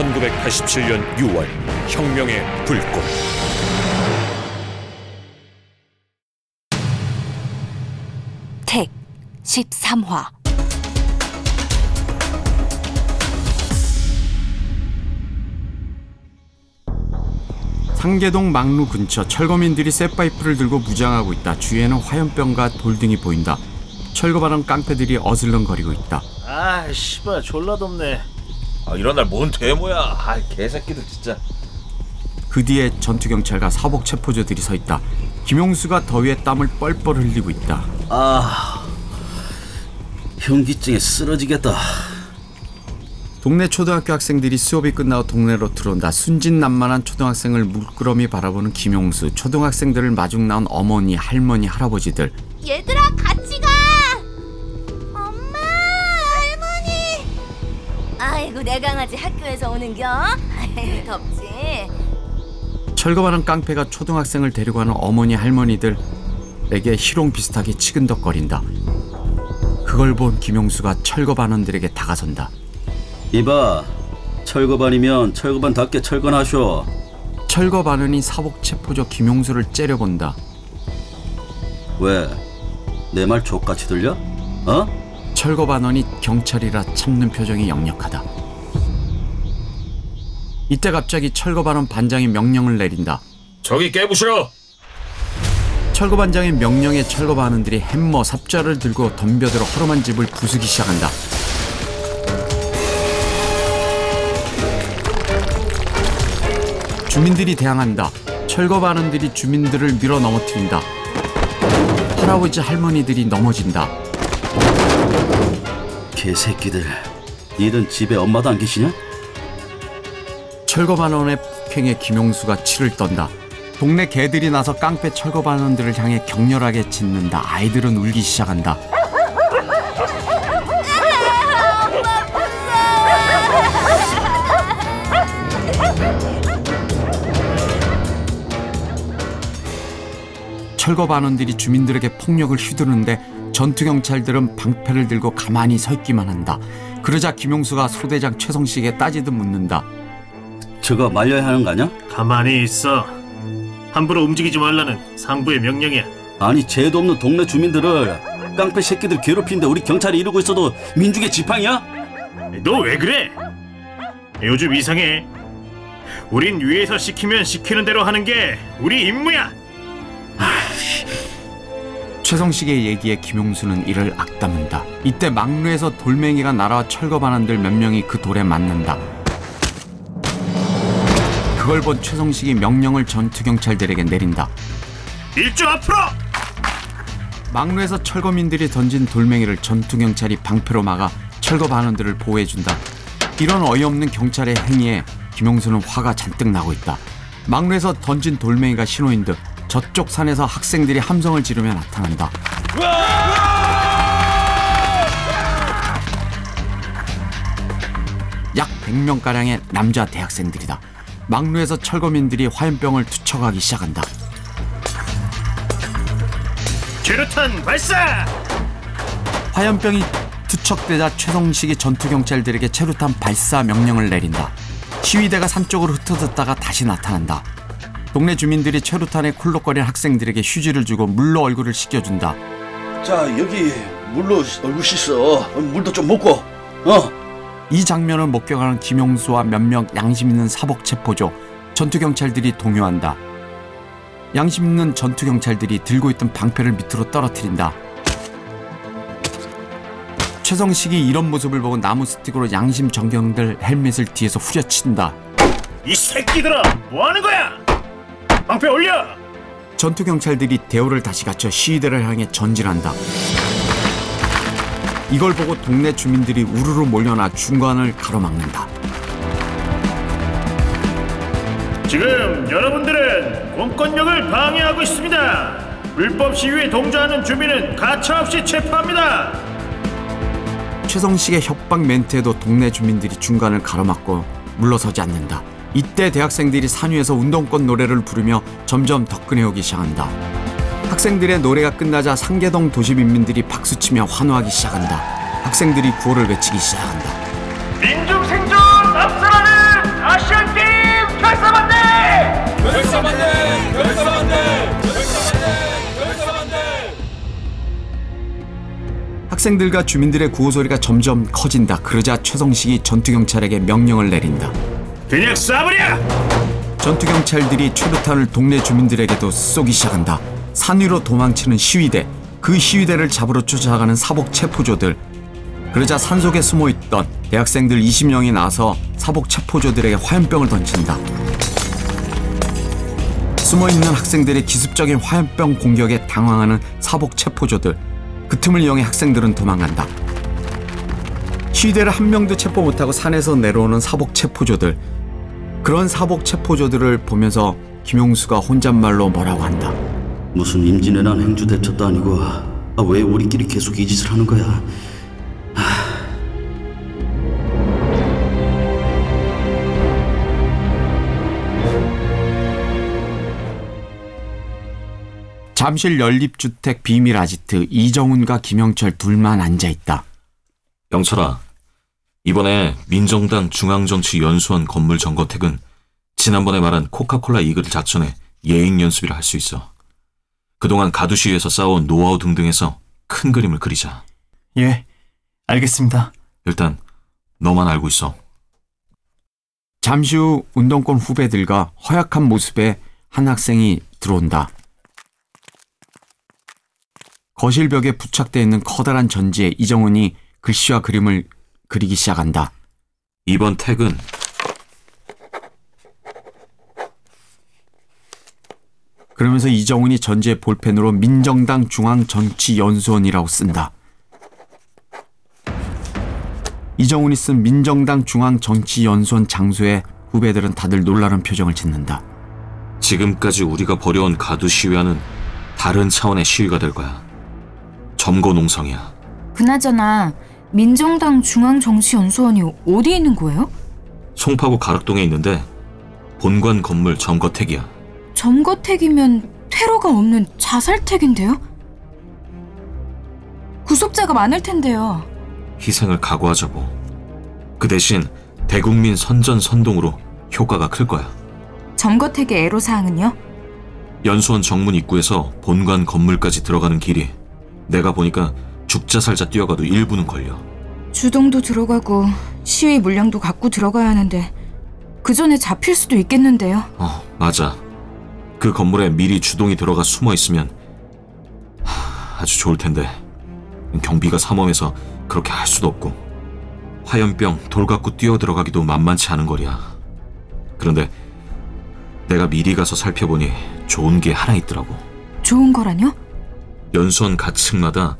1987년 6월 혁명의 불꽃 택 13화 상계동 막루 근처 철거민들이 쇠파이프를 들고 무장하고 있다. 주위에는 화염병과 돌등이 보인다. 철거반은 깡패들이 어슬렁거리고 있다. 아 씨발 졸라 덥네 아 이런 날 뭔 데모야 아 개새끼들 진짜 그 뒤에 전투 경찰과 사복 체포조들이 서 있다. 김용수가 더위에 땀을 뻘뻘 흘리고 있다. 아 현기증에 쓰러지겠다 동네 초등학교 학생들이 수업이 끝나고 동네로 들어온다. 순진난만한 초등학생을 물끄러미 바라보는 김용수. 초등학생들을 마중 나온 어머니, 할머니, 할아버지들. 얘들아 같이 가 아이고 내 강아지 학교에서 오는겨 아이고 덥지 철거반은 깡패가 초등학생을 데리고 가는 어머니, 할머니들에게 희롱 비슷하게 치근덕거린다. 그걸 본 김용수가 철거반원들에게 다가선다. 이봐 철거반이면 철거반답게 철거하쇼 철거반원이 사복 체포조 김용수를 째려본다. 왜? 내 말 족같이 들려? 어? 철거 반원이 경찰이라 참는 표정이 역력하다. 이때 갑자기 철거 반원 반장이 명령을 내린다. 저기 깨부셔 철거 반장의 명령에 철거 반원들이 햄머, 삽자를 들고 덤벼들어 허름한 집을 부수기 시작한다. 주민들이 대항한다. 철거 반원들이 주민들을 밀어 넘어뜨린다. 할아버지 할머니들이 넘어진다. 개새끼들 니들 집에 엄마도 안 계시냐? 철거반원의 폭행에 김용수가 치를 떤다. 동네 개들이 나서 깡패 철거반원들을 향해 격렬하게 짖는다. 아이들은 울기 시작한다. 철거반원들이 주민들에게 폭력을 휘두르는데 전투 경찰들은 방패를 들고 가만히 서 있기만 한다. 그러자 김용수가 소대장 최성식에 따지듯 묻는다. 저거 말려야 하는 거 아냐? 가만히 있어 함부로 움직이지 말라는 상부의 명령이야 아니 죄도 없는 동네 주민들을 깡패 새끼들 괴롭히는데 우리 경찰이 이러고 있어도 민중의 지팡이야? 너 왜 그래 요즘 이상해 우린 위에서 시키면 시키는 대로 하는 게 우리 임무야 최성식의 얘기에 김용수는 이를 악담한다. 이때 막루에서 돌멩이가 날아와 철거반원들 몇 명이 그 돌에 맞는다. 그걸 본 최성식이 명령을 전투경찰들에게 내린다. 일주 앞으로 막루에서 철거민들이 던진 돌멩이를 전투경찰이 방패로 막아 철거반원들을 보호해준다. 이런 어이없는 경찰의 행위에 김용수는 화가 잔뜩 나고 있다. 막루에서 던진 돌멩이가 신호인 듯 저쪽 산에서 학생들이 함성을 지르며 나타난다. 약 100명가량의 남자 대학생들이다. 막루에서 철거민들이 화염병을 투척하기 시작한다. 최루탄 발사 화염병이 투척되자 최성식이 전투경찰들에게 체루탄 발사 명령을 내린다. 시위대가 산 쪽으로 흩어졌다가 다시 나타난다. 동네 주민들이 최루탄에 콜록거린 학생들에게 휴지를 주고 물로 얼굴을 씻겨준다. 자 여기 물로 얼굴 씻어 물도 좀 먹고 어 이 장면을 목격하는 김용수와 몇 명 양심 있는 사복 체포조 전투 경찰들이 동요한다. 양심 있는 전투 경찰들이 들고 있던 방패를 밑으로 떨어뜨린다. 최성식이 이런 모습을 보고 나무 스틱으로 양심 정경들 헬멧을 뒤에서 후려친다. 이 새끼들아 뭐 하는 거야 방패 올려 전투 경찰들이 대우를 다시 갖춰 시위대를 향해 전진한다. 이걸 보고 동네 주민들이 우르르 몰려나 중간을 가로막는다. 지금 여러분들은 공권력을 방해하고 있습니다 불법 시위에 동조하는 주민은 가차없이 체포합니다 최성식의 협박 멘트에도 동네 주민들이 중간을 가로막고 물러서지 않는다. 이때 대학생들이 산 위에서 운동권 노래를 부르며 점점 덕근해오기 시작한다. 학생들의 노래가 끝나자 상계동 도시민민들이 박수치며 환호하기 시작한다. 학생들이 구호를 외치기 시작한다. 민중 생존 앞서라는 결사반대! 결사반대! 결사반대! 결사반대! 학생들과 주민들의 구호 소리가 점점 커진다. 그러자 최성식이 전투 경찰에게 명령을 내린다. 그냥 쏴버려! 전투 경찰들이 최루탄을 동네 주민들에게도 쏘기 시작한다. 산 위로 도망치는 시위대, 그 시위대를 잡으러 쫓아가는 사복 체포조들. 그러자 산 속에 숨어 있던 대학생들 20명이 나서 사복 체포조들에게 화염병을 던진다. 숨어 있는 학생들의 기습적인 화염병 공격에 당황하는 사복 체포조들. 그 틈을 이용해 학생들은 도망간다. 시위대를 한 명도 체포 못하고 산에서 내려오는 사복 체포조들. 그런 사복 체포조들을 보면서 김용수가 혼잣말로 뭐라고 한다. 무슨 임진왜란 행주 대첩도 아니고 아, 왜 우리끼리 계속 이 짓을 하는 거야? 잠실 연립주택 비밀 아지트 이정훈과 김영철 둘만 앉아 있다. 영철아, 이번에 민정당 중앙정치연수원 건물 점거택은 지난번에 말한 코카콜라 이글을 작전에 예행 연습이라 할 수 있어. 그동안 가두시에서 쌓아온 노하우 등등에서 큰 그림을 그리자. 예, 알겠습니다. 일단 너만 알고 있어. 잠시 후 운동권 후배들과 허약한 모습의 한 학생이 들어온다. 거실 벽에 부착되어 있는 커다란 전지에 이정훈이 글씨와 그림을 그리기 시작한다. 이번 택은 그러면서 이정훈이 전지에 볼펜으로 민정당 중앙정치연수원이라고 쓴다. 이정훈이 쓴 민정당 중앙정치연수원 장소에 후배들은 다들 놀라는 표정을 짓는다. 지금까지 우리가 벌여온 가두 시위와는 다른 차원의 시위가 될 거야. 점거 농성이야. 그나저나 민정당 중앙정치연수원이 어디 있는 거예요? 송파구 가락동에 있는데 본관 건물 점거택이야. 점거택이면 테러가 없는 자살택인데요? 구속자가 많을 텐데요. 희생을 각오하자고. 그 대신 대국민 선전 선동으로 효과가 클 거야. 점거택의 애로사항은요? 연수원 정문 입구에서 본관 건물까지 들어가는 길이 내가 보니까 죽자 살자 뛰어가도 1분은 걸려. 주동도 들어가고 시위 물량도 갖고 들어가야 하는데 그 전에 잡힐 수도 있겠는데요. 어, 맞아. 그 건물에 미리 주동이 들어가 숨어 있으면 하, 아주 좋을 텐데 경비가 삼엄해서 그렇게 할 수도 없고 화염병 돌 갖고 뛰어 들어가기도 만만치 않은 거리야. 그런데 내가 미리 가서 살펴보니 좋은 게 하나 있더라고. 좋은 거라뇨? 연수원 가층마다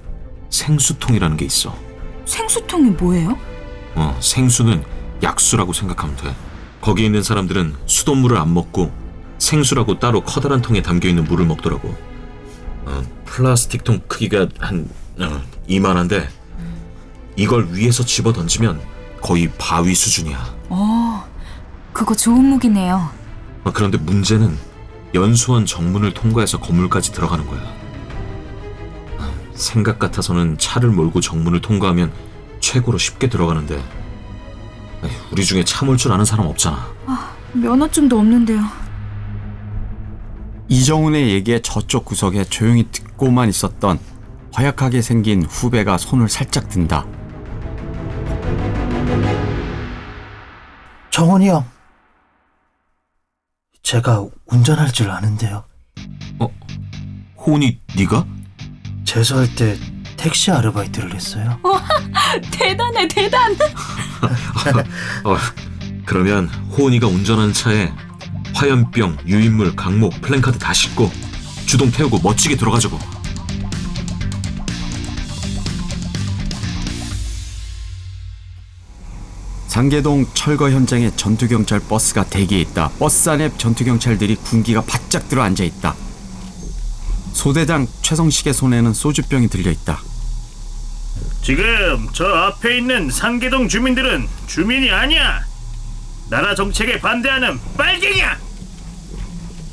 생수통이라는 게 있어. 생수통이 뭐예요? 어, 생수는 약수라고 생각하면 돼. 거기 있는 사람들은 수돗물을 안 먹고 생수라고 따로 커다란 통에 담겨 있는 물을 먹더라고. 어, 플라스틱 통 크기가 한 어, 이만한데 이걸 위에서 집어 던지면 거의 바위 수준이야. 어, 그거 좋은 무기네요. 어, 그런데 문제는 연수원 정문을 통과해서 건물까지 들어가는 거야. 아, 생각 같아서는 차를 몰고 정문을 통과하면 최고로 쉽게 들어가는데 우리 중에 차 몰 줄 아는 사람 없잖아. 면허증도 없는데요. 이정훈의 얘기에 저쪽 구석에 조용히 듣고만 있었던 허약하게 생긴 후배가 손을 살짝 든다. 정원이 형. 제가 운전할 줄 아는데요. 호은이 네가? 재수할 때 택시 아르바이트를 했어요. 대단해, 대단. 어, 그러면 호은이가 운전하는 차에 화염병, 유인물, 강목, 플랜카드 다 싣고 주동 태우고 멋지게 들어가자고. 상계동 철거 현장에 전투경찰 버스가 대기해 있다. 버스 안에 전투경찰들이 군기가 바짝 들어 앉아 있다. 소대장 최성식의 손에는 소주병이 들려 있다. 지금 저 앞에 있는 상계동 주민들은 주민이 아니야. 나라 정책에 반대하는 빨갱이야.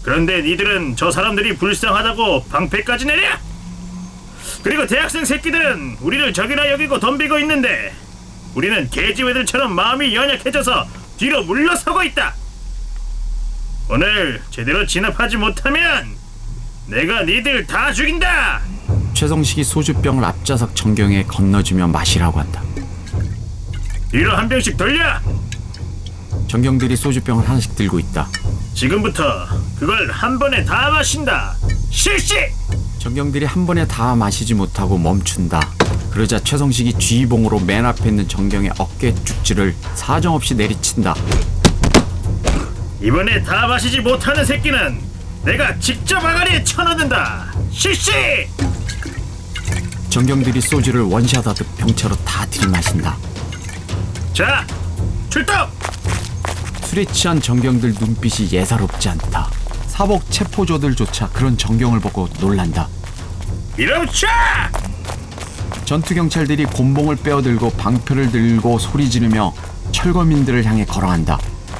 그런데 니들은 저 사람들이 불쌍하다고 방패까지 내려. 그리고 대학생 새끼들은 우리를 적이나 여기고 덤비고 있는데 우리는 개지회들처럼 마음이 연약해져서 뒤로 물러서고 있다. 오늘 제대로 진압하지 못하면 내가 니들 다 죽인다. 최성식이 소주병을 앞좌석 정경에 건너주며 마시라고 한다. 뒤로 한 병씩 돌려. 정경들이 소주병을 하나씩 들고 있다. 지금부터 그걸 한 번에 다 마신다. 실시. 정경들이 한 번에 다 마시지 못하고 멈춘다. 그러자 최성식이 쥐봉으로 맨 앞에 있는 정경의 어깨 쭉지를 사정없이 내리친다. 이번에 다 마시지 못하는 새끼는 내가 직접 아가리에 쳐넣는다. 실시. 정경들이 소주를 원샷하듯 병차로 다 들이마신다. 자, 출동. 술에 취한 정경들 눈빛이 예사롭지 않다. 사복 체포조들조차 그런 정경을 보고 놀란다. 밀어붙여. 전투 경찰들이 곤봉을 빼어들고 방패를 들고 소리 지르며 철거민들을 향해 걸어간다.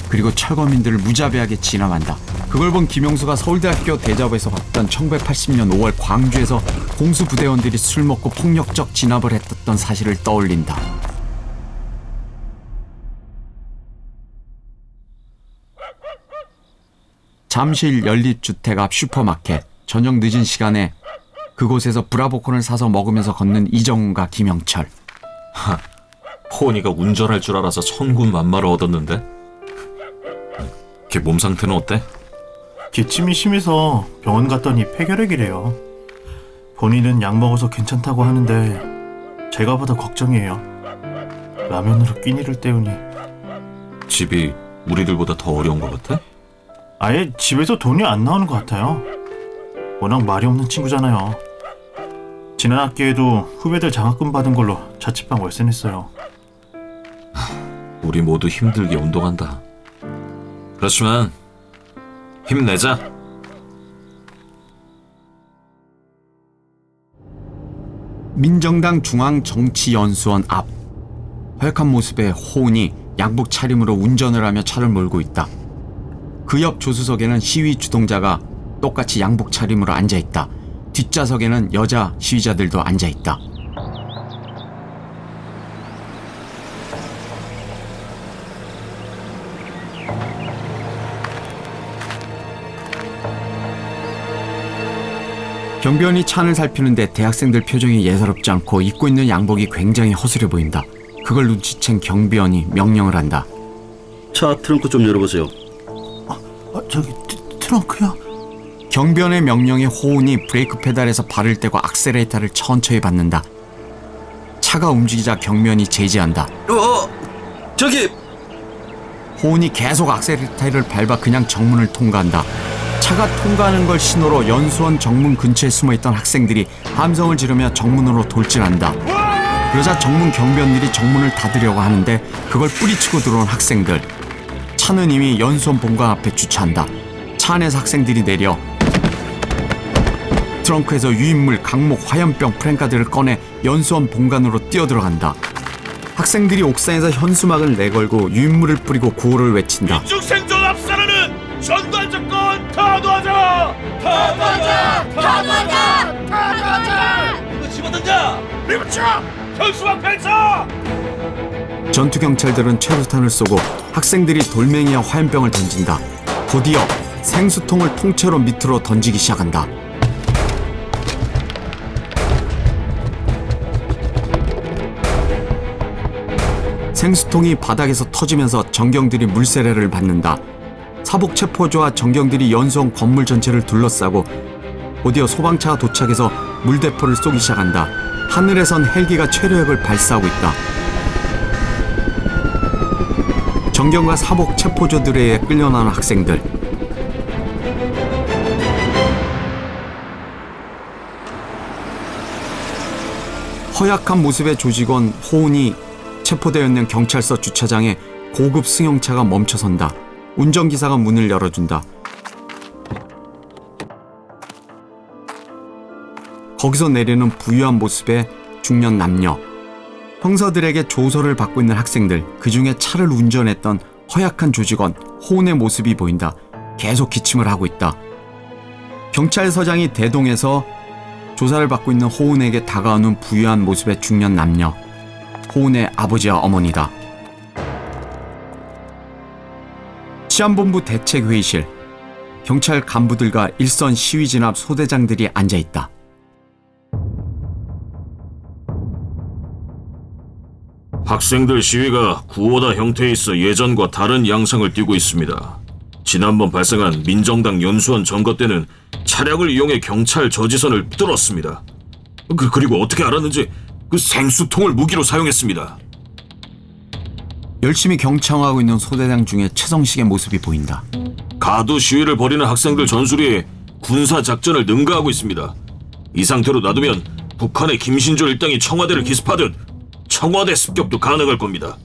그리고 철거민들을 무자비하게 진압한다. 그걸 본 김용수가 서울대학교 대자부에서 봤던 1980년 5월 광주에서 공수부대원들이 술 먹고 폭력적 진압을 했었던 사실을 떠올린다. 잠실 연립주택 앞 슈퍼마켓 저녁 늦은 시간에 그곳에서 브라보콘을 사서 먹으면서 걷는 이정훈과 김영철 호은이가 운전할 줄 알아서 천군 만마를 얻었는데. 걔 몸 상태는 어때? 기침이 심해서 병원 갔더니 폐결핵이래요. 본인은 약 먹어서 괜찮다고 하는데 제가 보다 걱정이에요. 라면으로 끼니를 때우니 집이 우리들보다 더 어려운 것 같아? 아예 집에서 돈이 안 나오는 것 같아요. 워낙 말이 없는 친구잖아요. 지난 학기에도 후배들 장학금 받은 걸로 자취방 월세 냈어요. 우리 모두 힘들게 운동한다. 그렇지만 힘내자. 민정당 중앙정치연수원 앞 허약한 모습의 호은이 양복 차림으로 운전을 하며 차를 몰고 있다. 그 옆 조수석에는 시위 주동자가 똑같이 양복 차림으로 앉아 있다. 뒷좌석에는 여자 시위자들도 앉아 있다. 경비원이 차를 살피는데 대학생들 표정이 예사롭지 않고 입고 있는 양복이 굉장히 허술해 보인다. 그걸 눈치챈 경비원이 명령을 한다. 차 트렁크 좀 열어보세요. 아, 저기 트, 트렁크요? 경비원의 명령에 호운이 브레이크 페달에서 발을 떼고 악셀레이터를 천천히 밟는다. 차가 움직이자 경비원이 제지한다. 어, 저기 호운이 계속 악셀레이터를 밟아 그냥 정문을 통과한다. 차가 통과하는 걸 신호로 연수원 정문 근처에 숨어있던 학생들이 함성을 지르며 정문으로 돌진한다. 그러자 정문 경비원들이 정문을 닫으려고 하는데 그걸 뿌리치고 들어온 학생들. 차는 이미 연수원 본관 앞에 주차한다. 차 안에서 학생들이 내려 트렁크에서 유인물, 강목, 화염병, 프랭카드를 꺼내 연수원 본관으로 뛰어들어간다. 학생들이 옥상에서 현수막을 내걸고 유인물을 뿌리고 구호를 외친다. 중생존 앞사라는 전두환 타도하자! 타도하자! 타도하자! 타도하자! 이거 집어던져! 리브쳐! 현수막 펼쳐! 전투 경찰들은 최루탄을 쏘고 학생들이 돌멩이와 화염병을 던진다. 곧이어 생수통을 통째로 밑으로 던지기 시작한다. 생수통이 바닥에서 터지면서 정경들이 물세례를 받는다. 사복 체포조와 정경들이 연수원 건물 전체를 둘러싸고 곧이어 소방차가 도착해서 물대포를 쏘기 시작한다. 하늘에선 헬기가 최루액을 발사하고 있다. 정경과 사복 체포조들에 의해 끌려나온 학생들. 허약한 모습의 조직원 호운이 체포되어 있는 경찰서 주차장에 고급 승용차가 멈춰선다. 운전기사가 문을 열어준다. 거기서 내리는 부유한 모습의 중년 남녀. 형사들에게 조서를 받고 있는 학생들, 그 중에 차를 운전했던 허약한 조직원 호운의 모습이 보인다. 계속 기침을 하고 있다. 경찰서장이 대동해서 조사를 받고 있는 호운에게 다가오는 부유한 모습의 중년 남녀. 호운의 아버지와 어머니다. 치안본부 대책회의실. 경찰 간부들과 일선 시위 진압 소대장들이 앉아 있다. 학생들 시위가 구호다 형태에 있어 예전과 다른 양상을 띠고 있습니다. 지난번 발생한 민정당 연수원 점거 때는 차량을 이용해 경찰 저지선을 뚫었습니다. 그, 그리고 어떻게 알았는지 그 생수통을 무기로 사용했습니다. 열심히 경청하고 있는 소대장 중에 최성식의 모습이 보인다. 가두 시위를 벌이는 학생들 전술이 군사 작전을 능가하고 있습니다. 이 상태로 놔두면 북한의 김신조 일당이 청와대를 기습하듯 청와대 습격도 가능할 겁니다.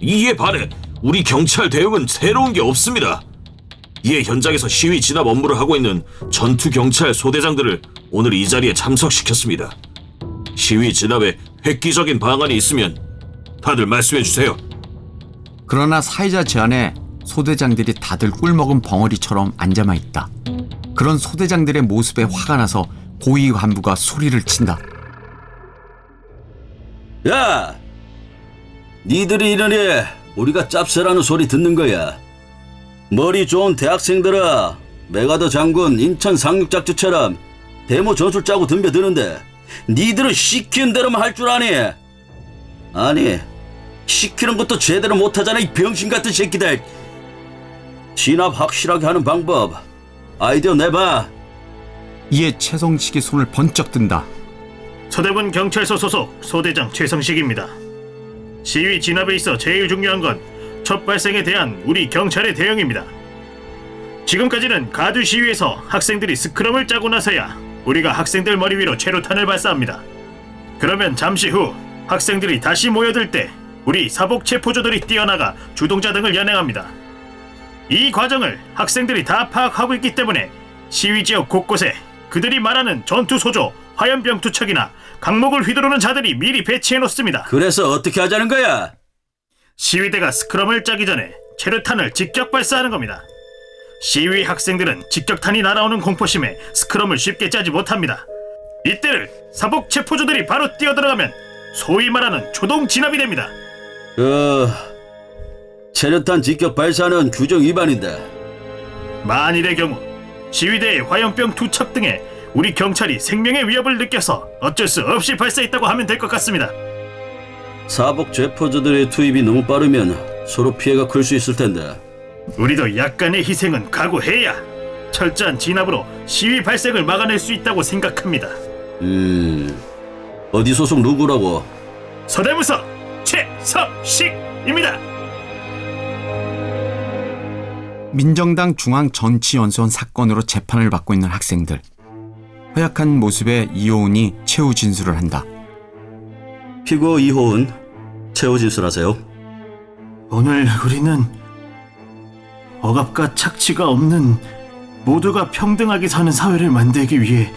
이에 반해 우리 경찰 대응은 새로운 게 없습니다. 이에 현장에서 시위 진압 업무를 하고 있는 전투 경찰 소대장들을 오늘 이 자리에 참석시켰습니다. 시위 진압에 획기적인 방안이 있으면 다들 말씀해 주세요. 그러나 사회자 제안에 소대장들이 다들 꿀먹은 벙어리처럼 앉아만 있다. 그런 소대장들의 모습에 화가 나서 고위 간부가 소리를 친다. 야! 니들이 이러니 우리가 짭새라는 소리 듣는 거야. 머리 좋은 대학생들아, 메가더 장군 인천 상륙작전처럼 데모 전술 짜고 덤벼드는데 니들은 시키는 대로만 할 줄 아니? 아니, 시키는 것도 제대로 못하잖아 이 병신 같은 새끼들. 진압 확실하게 하는 방법 아이디어 내봐. 이에 최성식이 손을 번쩍 든다. 서대문 경찰서 소속 소대장 최성식입니다. 시위 진압에 있어 제일 중요한 건 첫 발생에 대한 우리 경찰의 대응입니다. 지금까지는 가두 시위에서 학생들이 스크럼을 짜고 나서야 우리가 학생들 머리 위로 최루탄을 발사합니다. 그러면 잠시 후 학생들이 다시 모여들 때 우리 사복 체포조들이 뛰어나가 주동자 등을 연행합니다. 이 과정을 학생들이 다 파악하고 있기 때문에 시위 지역 곳곳에 그들이 말하는 전투 소조, 화염병 투척이나 강목을 휘두르는 자들이 미리 배치해 놓습니다. 그래서 어떻게 하자는 거야? 시위대가 스크럼을 짜기 전에 체류탄을 직격 발사하는 겁니다. 시위 학생들은 직격탄이 날아오는 공포심에 스크럼을 쉽게 짜지 못합니다. 이때를 사복 체포조들이 바로 뛰어들어가면 소위 말하는 초동 진압이 됩니다. 그 체류탄 직격 발사는 규정 위반인데 만일의 경우 시위대의 화염병 투척 등에 우리 경찰이 생명의 위협을 느껴서 어쩔 수 없이 발사했다고 하면 될 것 같습니다. 사복 제포자들의 투입이 너무 빠르면 서로 피해가 클 수 있을 텐데 우리도 약간의 희생은 각오해야 철저한 진압으로 시위 발생을 막아낼 수 있다고 생각합니다. 음 어디 소속 누구라고? 서대무서 최성식입니다. 민정당 중앙 정치연수원 사건으로 재판을 받고 있는 학생들. 허약한 모습에 이호은이 최후 진술을 한다. 피고 이호은 최후 진술하세요. 오늘 우리는 억압과 착취가 없는 모두가 평등하게 사는 사회를 만들기 위해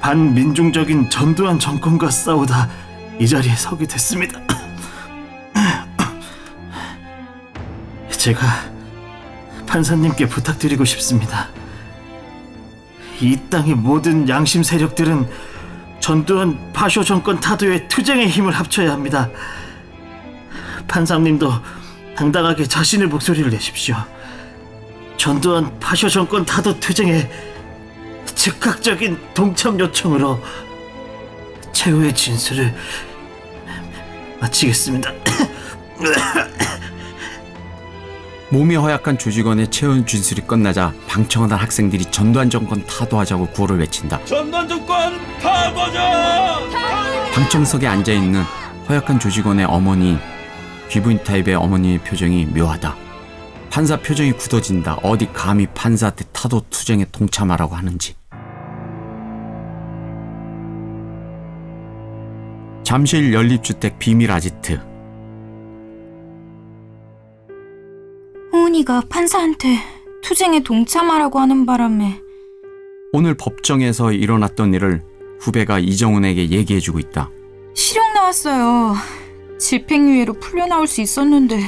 반민중적인 전두환 정권과 싸우다 이 자리에 서게 됐습니다. 제가 판사님께 부탁드리고 싶습니다. 이 땅의 모든 양심 세력들은 전두환 파쇼 정권 타도의 투쟁의 힘을 합쳐야 합니다. 판사님도 당당하게 자신의 목소리를 내십시오. 전두환 파쇼 정권 타도 투쟁에 즉각적인 동참 요청으로 최후의 진술을 마치겠습니다. 몸이 허약한 조직원의 최후 진술이 끝나자 방청한 학생들이 전두환 정권 타도하자고 구호를 외친다. 전단 정권 타도하자! 방청석에 앉아 있는 허약한 조직원의 어머니, 귀부인 타입의 어머니의 표정이 묘하다. 판사 표정이 굳어진다. 어디 감히 판사한테 타도 투쟁에 동참하라고 하는지. 잠실 연립주택 비밀 아지트. 호은이가 판사한테 투쟁에 동참하라고 하는 바람에 오늘 법정에서 일어났던 일을 후배가 이정훈에게 얘기해주고 있다. 실형 나왔어요. 집행유예로 풀려나올 수 있었는데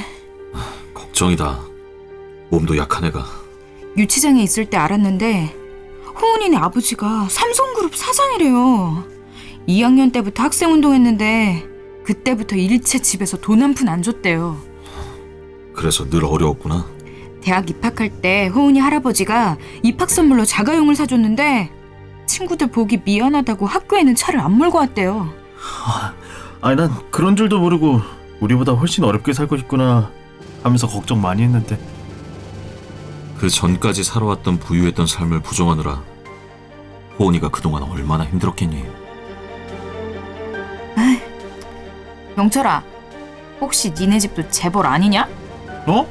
걱정이다. 몸도 약한 애가. 유치장에 있을 때 알았는데 호은이네 아버지가 삼성그룹 사장이래요. 2학년 때부터 학생운동했는데 그때부터 일체 집에서 돈 한 푼 안 줬대요. 그래서 늘 어려웠구나. 대학 입학할 때 호은이 할아버지가 입학 선물로 자가용을 사줬는데 친구들 보기 미안하다고 학교에는 차를 안 몰고 왔대요. 아니 난 그런 줄도 모르고 우리보다 훨씬 어렵게 살고 있구나 하면서 걱정 많이 했는데 그 전까지 살아왔던 부유했던 삶을 부정하느라 호은이가 그동안 얼마나 힘들었겠니? 영철아, 혹시 니네 집도 재벌 아니냐? 어?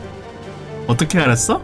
어떻게 알았어?